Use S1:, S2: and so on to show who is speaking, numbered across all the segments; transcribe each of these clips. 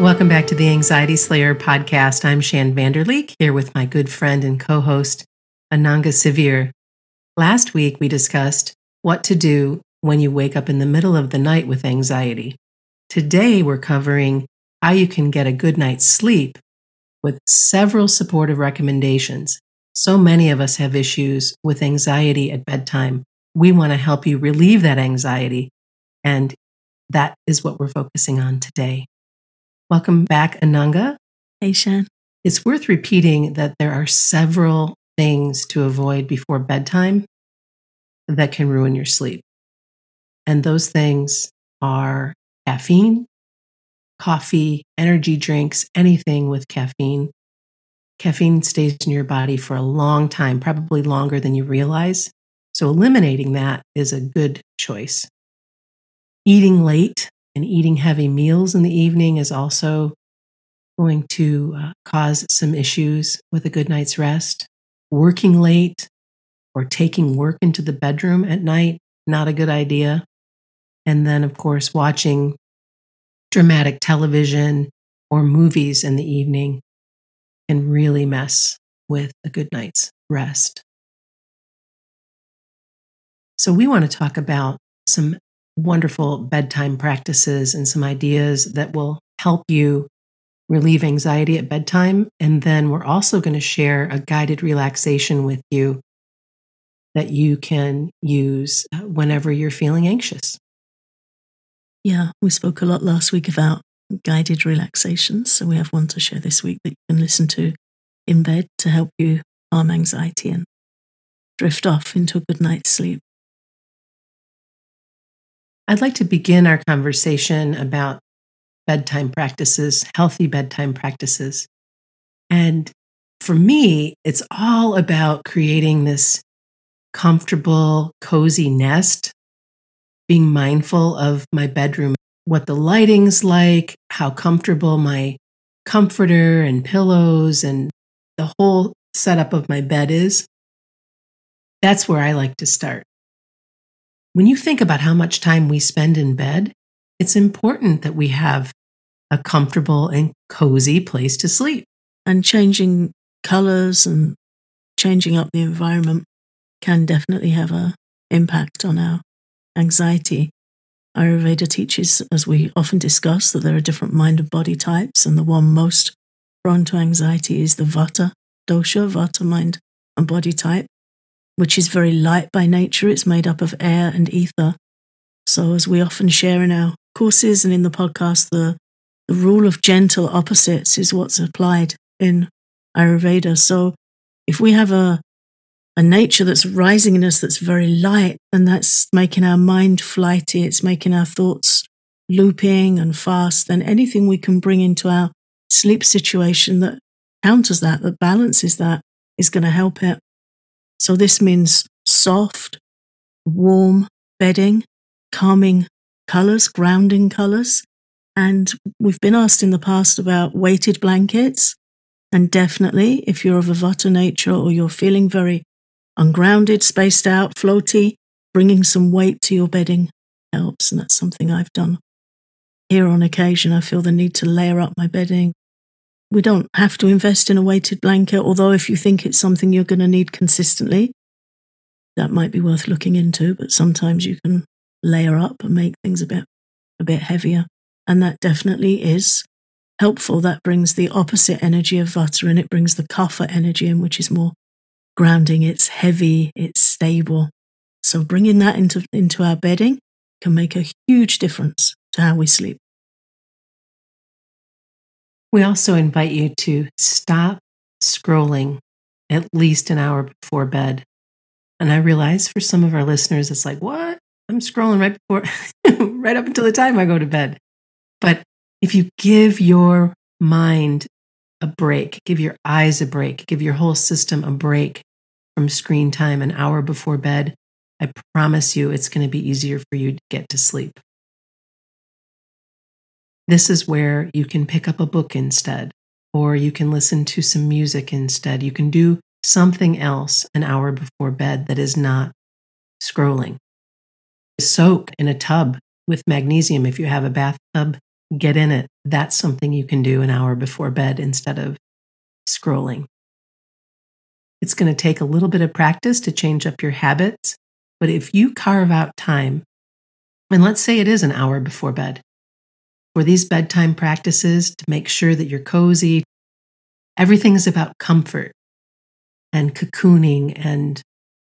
S1: Welcome back to the Anxiety Slayer podcast. I'm Shann Vander Leek here with my good friend and co host, Ananga Sivyer. Last week, we discussed what to do when you wake up in the middle of the night with anxiety. Today, we're covering how you can get a good night's sleep with several supportive recommendations. So many of us have issues with anxiety at bedtime. We want to help you relieve that anxiety, and that is what we're focusing on today. Welcome back, Ananga.
S2: Hey, Shann.
S1: It's worth repeating that there are several things to avoid before bedtime that can ruin your sleep. And those things are caffeine, coffee, energy drinks, anything with caffeine. Caffeine stays in your body for a long time, probably longer than you realize. So eliminating that is a good choice. Eating late and eating heavy meals in the evening is also going to uh, cause some issues with a good night's rest. Working late or taking work into the bedroom at night, not a good idea. And then, of course, watching dramatic television or movies in the evening can really mess with a good night's rest. So, we want to talk about some wonderful bedtime practices and some ideas that will help you relieve anxiety at bedtime. And then we're also going to share a guided relaxation with you that you can use uh, whenever you're feeling anxious.
S2: Yeah, we spoke a lot last week about guided relaxations. So we have one to share this week that you can listen to in bed to help you calm anxiety and drift off into a good night's sleep.
S1: I'd like to begin our conversation about bedtime practices, healthy bedtime practices. And for me, it's all about creating this comfortable, cozy nest, being mindful of my bedroom, what the lighting's like, how comfortable my comforter and pillows and the whole setup of my bed is. That's where I like to start. When you think about how much time we spend in bed, it's important that we have a comfortable and cozy place to sleep.
S2: And changing colors and changing up the environment can definitely have an impact on our anxiety. Ayurveda teaches, as we often discuss, that there are different mind and body types, and the one most prone to anxiety is the Vata dosha, Vata mind and body type which is very light by nature. It's made up of air and ether. So, as we often share in our courses and in the podcast, the, the rule of gentle opposites is what's applied in Ayurveda. So, if we have a, a nature that's rising in us that's very light, and that's making our mind flighty, it's making our thoughts looping and fast, And anything we can bring into our sleep situation that counters that, that balances that, is going to help it. So this means soft, warm bedding, calming colors, grounding colors. And we've been asked in the past about weighted blankets. And definitely, if you're of a Vata nature or you're feeling very ungrounded, spaced out, floaty, bringing some weight to your bedding helps. And that's something I've done here on occasion. I feel the need to layer up my bedding, we don't have to invest in a weighted blanket, although if you think it's something you're going to need consistently, that might be worth looking into. But sometimes you can layer up and make things a bit a bit heavier. And that definitely is helpful. That brings the opposite energy of Vata and it brings the Kapha energy in, which is more grounding. It's heavy, it's stable. So bringing that into, into our bedding can make a huge difference to how we sleep.
S1: We also invite you to stop scrolling at least an hour before bed. And I realize for some of our listeners, it's like, what? I'm scrolling right before, right up until the time I go to bed. But if you give your mind a break, give your eyes a break, give your whole system a break from screen time an hour before bed, I promise you it's going to be easier for you to get to sleep. This is where you can pick up a book instead, or you can listen to some music instead. You can do something else an hour before bed that is not scrolling. Soak in a tub with magnesium. If you have a bathtub, get in it. That's something you can do an hour before bed instead of scrolling. It's going to take a little bit of practice to change up your habits, but if you carve out time, and let's say it is an hour before bed, for these bedtime practices to make sure that you're cozy, everything is about comfort and cocooning and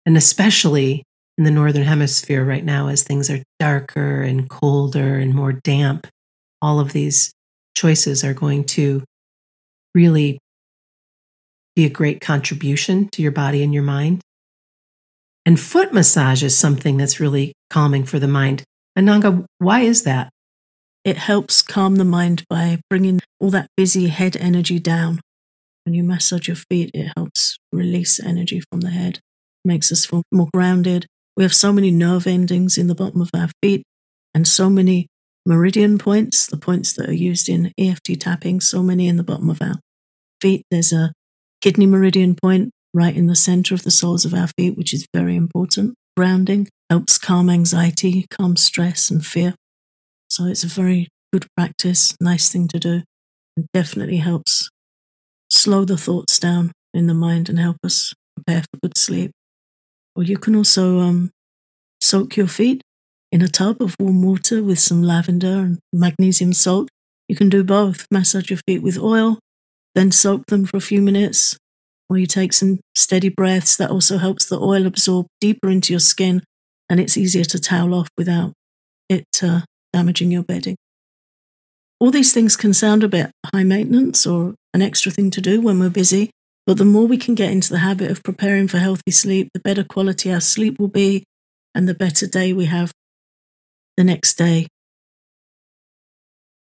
S1: and especially in the northern hemisphere right now as things are darker and colder and more damp all of these choices are going to really be a great contribution to your body and your mind. And foot massage is something that's really calming for the mind. Ananga, why is that?
S2: It helps calm the mind by bringing all that busy head energy down. When you massage your feet, it helps release energy from the head, makes us feel more grounded. We have so many nerve endings in the bottom of our feet and so many meridian points, the points that are used in EFT tapping, so many in the bottom of our feet. There's a kidney meridian point right in the center of the soles of our feet, which is very important. Grounding helps calm anxiety, calm stress and fear. So it's a very good practice, nice thing to do, and definitely helps slow the thoughts down in the mind and help us prepare for good sleep. Or you can also um, soak your feet in a tub of warm water with some lavender and magnesium salt. You can do both. Massage your feet with oil then soak them for a few minutes while you take some steady breaths. That also helps the oil absorb deeper into your skin and it's easier to towel off without it uh, damaging your bedding. All these things can sound a bit high maintenance or an extra thing to do when we're busy, but the more we can get into the habit of preparing for healthy sleep, the better quality our sleep will be and the better day we have the next day.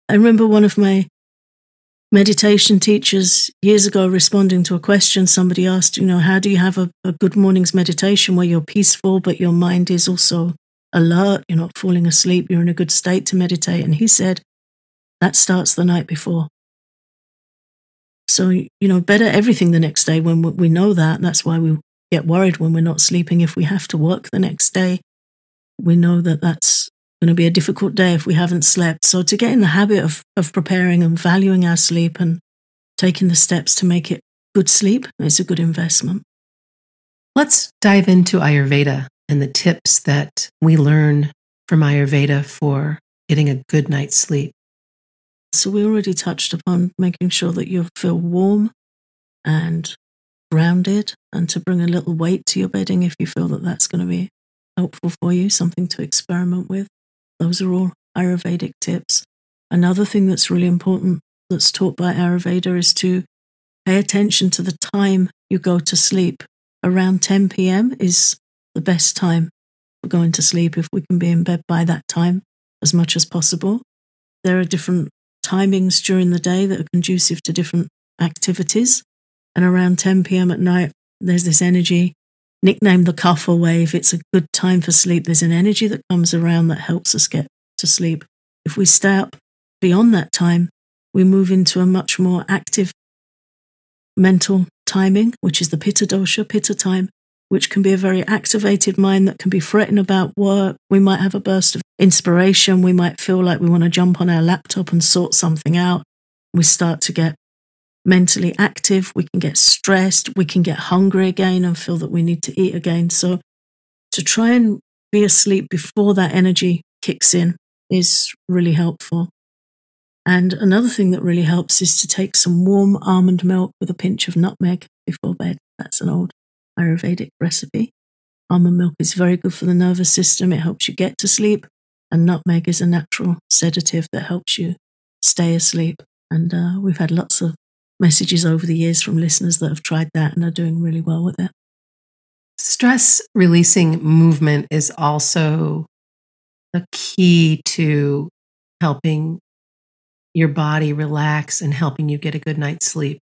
S2: I remember one of my meditation teachers years ago responding to a question somebody asked, you know, how do you have a, a good morning's meditation where you're peaceful, but your mind is also alert, you're not falling asleep, you're in a good state to meditate? And he said, that starts the night before. So, you know, better everything the next day when we know that. That's why we get worried when we're not sleeping. If we have to work the next day, we know that that's going to be a difficult day if we haven't slept. So to get in the habit of, of preparing and valuing our sleep and taking the steps to make it good sleep is a good investment.
S1: Let's dive into Ayurveda and the tips that we learn from Ayurveda for getting a good night's sleep.
S2: So we already touched upon making sure that you feel warm and grounded and to bring a little weight to your bedding if you feel that that's going to be helpful for you, something to experiment with. Those are all Ayurvedic tips. Another thing that's really important that's taught by Ayurveda is to pay attention to the time you go to sleep. Around 10 p.m. is the best time for going to sleep if we can be in bed by that time as much as possible. There are different timings during the day that are conducive to different activities. And around 10 p.m. at night, there's this energy nicknamed the Kapha wave. It's a good time for sleep. There's an energy that comes around that helps us get to sleep. If we stay up beyond that time, we move into a much more active mental timing, which is the Pitta dosha, Pitta time, which can be a very activated mind that can be fretting about work. We might have a burst of inspiration. We might feel like we want to jump on our laptop and sort something out. We start to get mentally active, we can get stressed, we can get hungry again and feel that we need to eat again. So, to try and be asleep before that energy kicks in is really helpful. And another thing that really helps is to take some warm almond milk with a pinch of nutmeg before bed. That's an old Ayurvedic recipe. Almond milk is very good for the nervous system, it helps you get to sleep. And nutmeg is a natural sedative that helps you stay asleep. And uh, we've had lots of messages over the years from listeners that have tried that and are doing really well with it.
S1: Stress releasing movement is also a key to helping your body relax and helping you get a good night's sleep.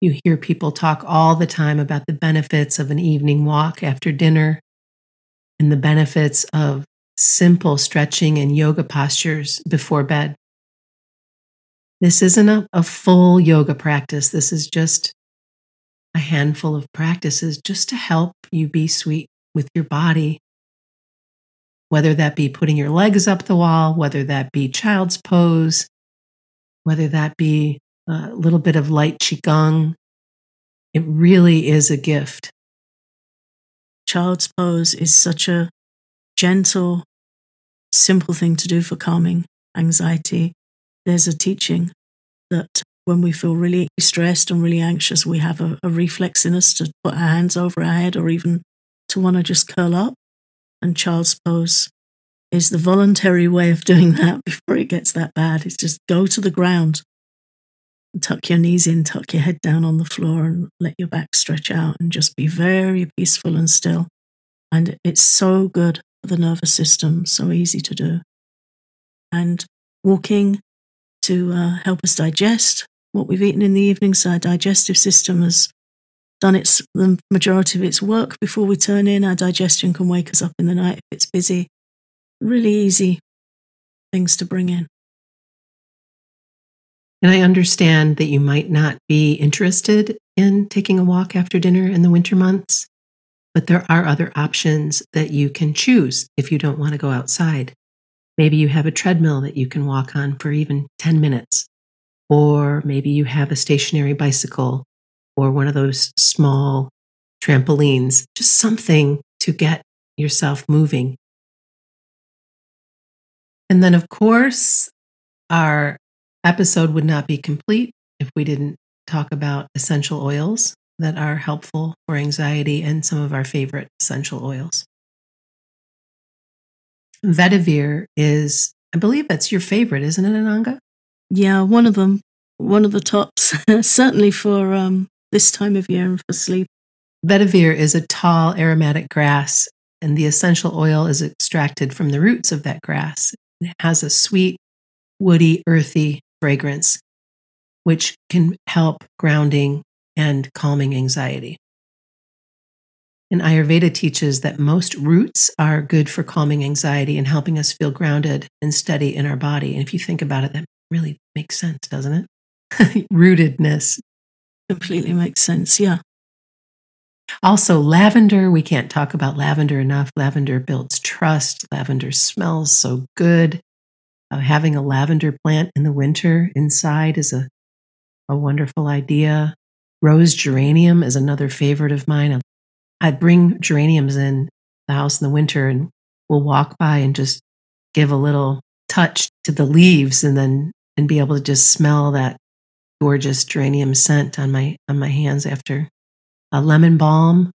S1: You hear people talk all the time about the benefits of an evening walk after dinner and the benefits of simple stretching and yoga postures before bed. This isn't a, a full yoga practice. This is just a handful of practices just to help you be sweet with your body. Whether that be putting your legs up the wall, whether that be child's pose, whether that be a little bit of light Qigong, it really is a gift.
S2: Child's pose is such a gentle, simple thing to do for calming anxiety. There's a teaching that when we feel really stressed and really anxious, we have a, a reflex in us to put our hands over our head or even to want to just curl up. And child's pose is the voluntary way of doing that before it gets that bad. It's just go to the ground, tuck your knees in, tuck your head down on the floor, and let your back stretch out and just be very peaceful and still. And it's so good for the nervous system, so easy to do. And walking to uh, help us digest what we've eaten in the evening. So our digestive system has done its the majority of its work before we turn in. Our digestion can wake us up in the night if it's busy. Really easy things to bring in.
S1: And I understand that you might not be interested in taking a walk after dinner in the winter months, but there are other options that you can choose if you don't want to go outside. Maybe you have a treadmill that you can walk on for even 10 minutes, or maybe you have a stationary bicycle or one of those small trampolines, just something to get yourself moving. And then, of course, our episode would not be complete if we didn't talk about essential oils that are helpful for anxiety and some of our favorite essential oils. Vetiver is, I believe that's your favorite, isn't it, Ananga?
S2: Yeah, one of them, one of the tops, certainly for um, this time of year and for sleep.
S1: Vetiver is a tall aromatic grass, and the essential oil is extracted from the roots of that grass. It has a sweet, woody, earthy fragrance, which can help grounding and calming anxiety. And Ayurveda teaches that most roots are good for calming anxiety and helping us feel grounded and steady in our body. And if you think about it, that really makes sense, doesn't it? Rootedness.
S2: Completely makes sense. Yeah.
S1: Also, lavender. We can't talk about lavender enough. Lavender builds trust. Lavender smells so good. Uh, having a lavender plant in the winter inside is a, a wonderful idea. Rose geranium is another favorite of mine. I'd bring geraniums in the house in the winter and we'll walk by and just give a little touch to the leaves and then and be able to just smell that gorgeous geranium scent on my on my hands after a lemon balm.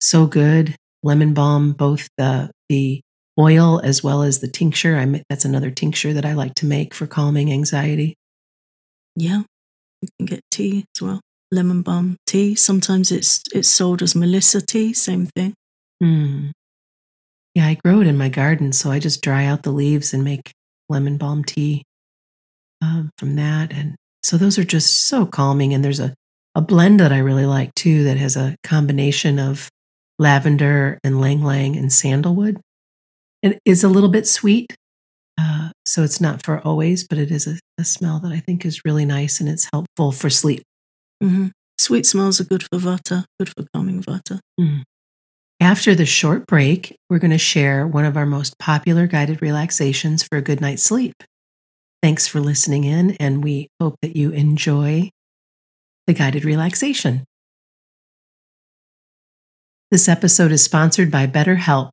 S1: So good. Lemon balm both the the oil as well as the tincture. I that's another tincture that i like to make for calming anxiety.
S2: Yeah. You can get tea as well lemon balm tea. Sometimes it's it's sold as Melissa tea, same thing.
S1: Mm. Yeah, I grow it in my garden, so I just dry out the leaves and make lemon balm tea um, from that. And so those are just so calming. And there's a, a blend that I really like too that has a combination of lavender and ylang ylang and sandalwood. It is a little bit sweet, uh, so it's not for always, but it is a, a smell that I think is really nice and it's helpful for sleep.
S2: Mm-hmm. Sweet smells are good for vata, good for calming vata. Mm.
S1: After the short break, we're going to share one of our most popular guided relaxations for a good night's sleep. Thanks for listening in, and we hope that you enjoy the guided relaxation. This episode is sponsored by BetterHelp.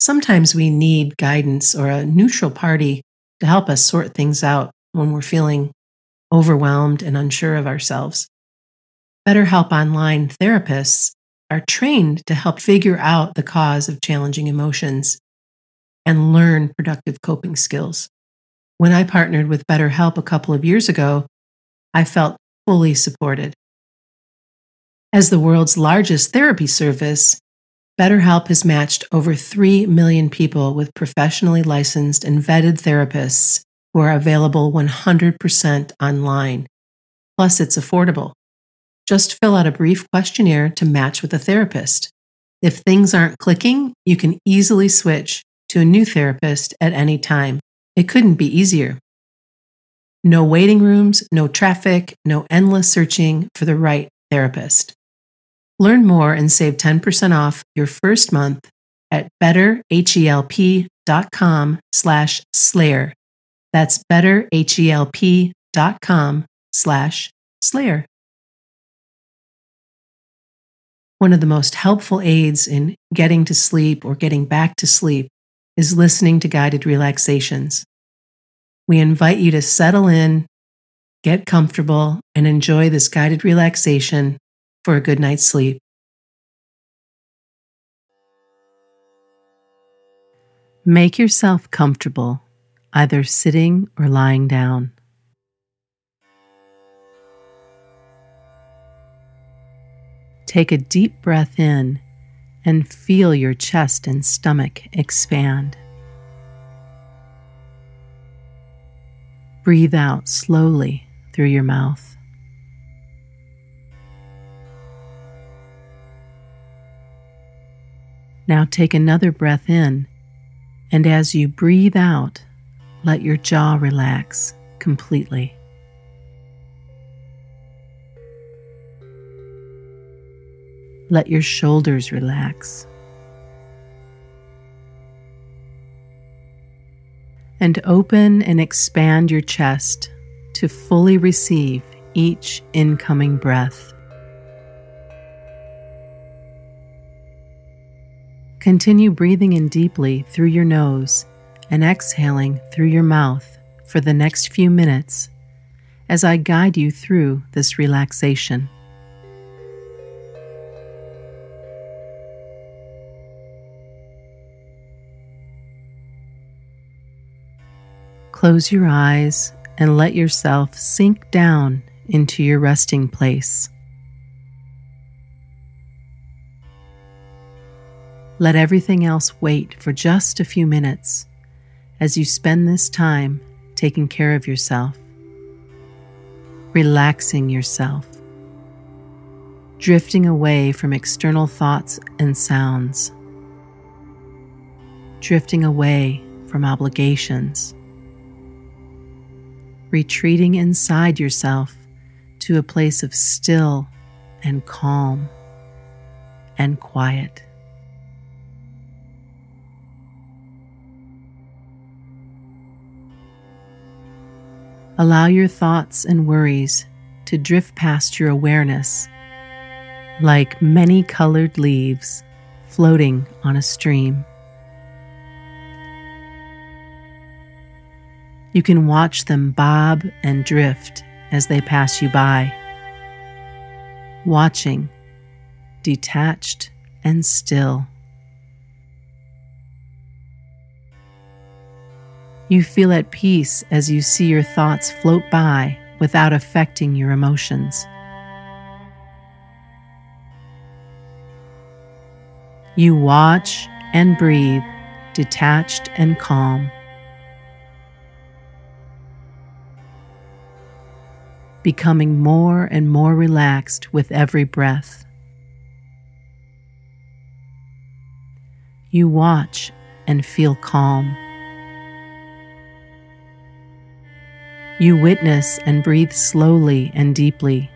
S1: Sometimes we need guidance or a neutral party to help us sort things out when we're feeling overwhelmed and unsure of ourselves. BetterHelp Online therapists are trained to help figure out the cause of challenging emotions and learn productive coping skills. When I partnered with BetterHelp a couple of years ago, I felt fully supported. As the world's largest therapy service, BetterHelp has matched over 3 million people with professionally licensed and vetted therapists who are available 100% online. Plus, it's affordable. Just fill out a brief questionnaire to match with a therapist. If things aren't clicking, you can easily switch to a new therapist at any time. It couldn't be easier. No waiting rooms, no traffic, no endless searching for the right therapist. Learn more and save 10% off your first month at betterhelp.com slash slayer. That's betterhelp.com slash slayer. One of the most helpful aids in getting to sleep or getting back to sleep is listening to guided relaxations. We invite you to settle in, get comfortable, and enjoy this guided relaxation for a good night's sleep. Make yourself comfortable, either sitting or lying down. Take a deep breath in and feel your chest and stomach expand. Breathe out slowly through your mouth. Now take another breath in, and as you breathe out, let your jaw relax completely. Let your shoulders relax. And open and expand your chest to fully receive each incoming breath. Continue breathing in deeply through your nose and exhaling through your mouth for the next few minutes as I guide you through this relaxation. Close your eyes and let yourself sink down into your resting place. Let everything else wait for just a few minutes as you spend this time taking care of yourself, relaxing yourself, drifting away from external thoughts and sounds, drifting away from obligations, retreating inside yourself to a place of still and calm and quiet. Allow your thoughts and worries to drift past your awareness like many colored leaves floating on a stream. You can watch them bob and drift as they pass you by, watching, detached and still. You feel at peace as you see your thoughts float by without affecting your emotions. You watch and breathe, detached and calm. Becoming more and more relaxed with every breath. You watch and feel calm. You witness and breathe slowly and deeply.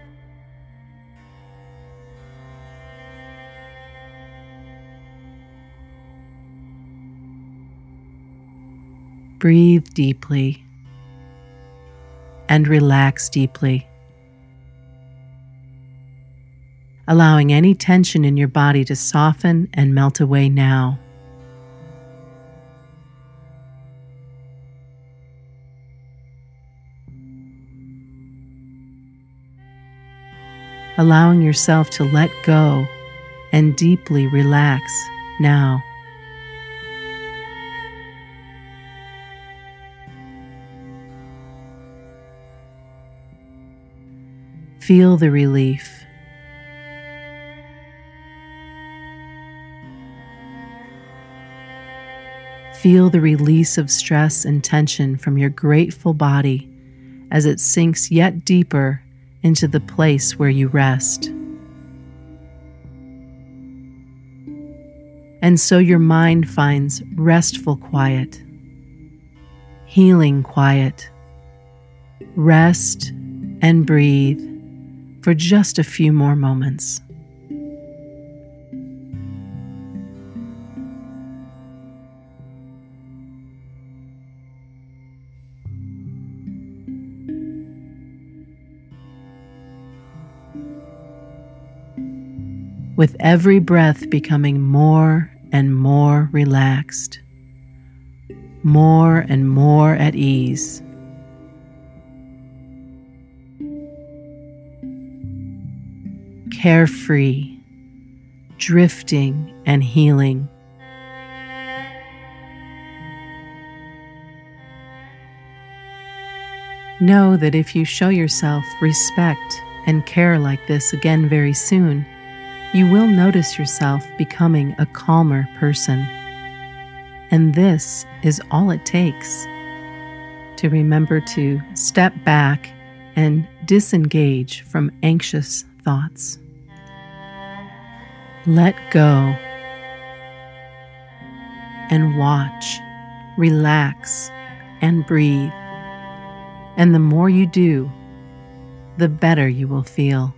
S1: Breathe deeply and relax deeply, allowing any tension in your body to soften and melt away now. allowing yourself to let go and deeply relax now. Feel the relief. Feel the release of stress and tension from your grateful body as it sinks yet deeper into the place where you rest. And so your mind finds restful quiet, healing quiet. Rest and breathe for just a few more moments. With every breath becoming more and more relaxed, more and more at ease. Carefree, drifting and healing. Know that if you show yourself respect and care like this again very soon, you will notice yourself becoming a calmer person. And this is all it takes to remember to step back and disengage from anxious thoughts. Let go and watch, relax, and breathe. And the more you do, the better you will feel.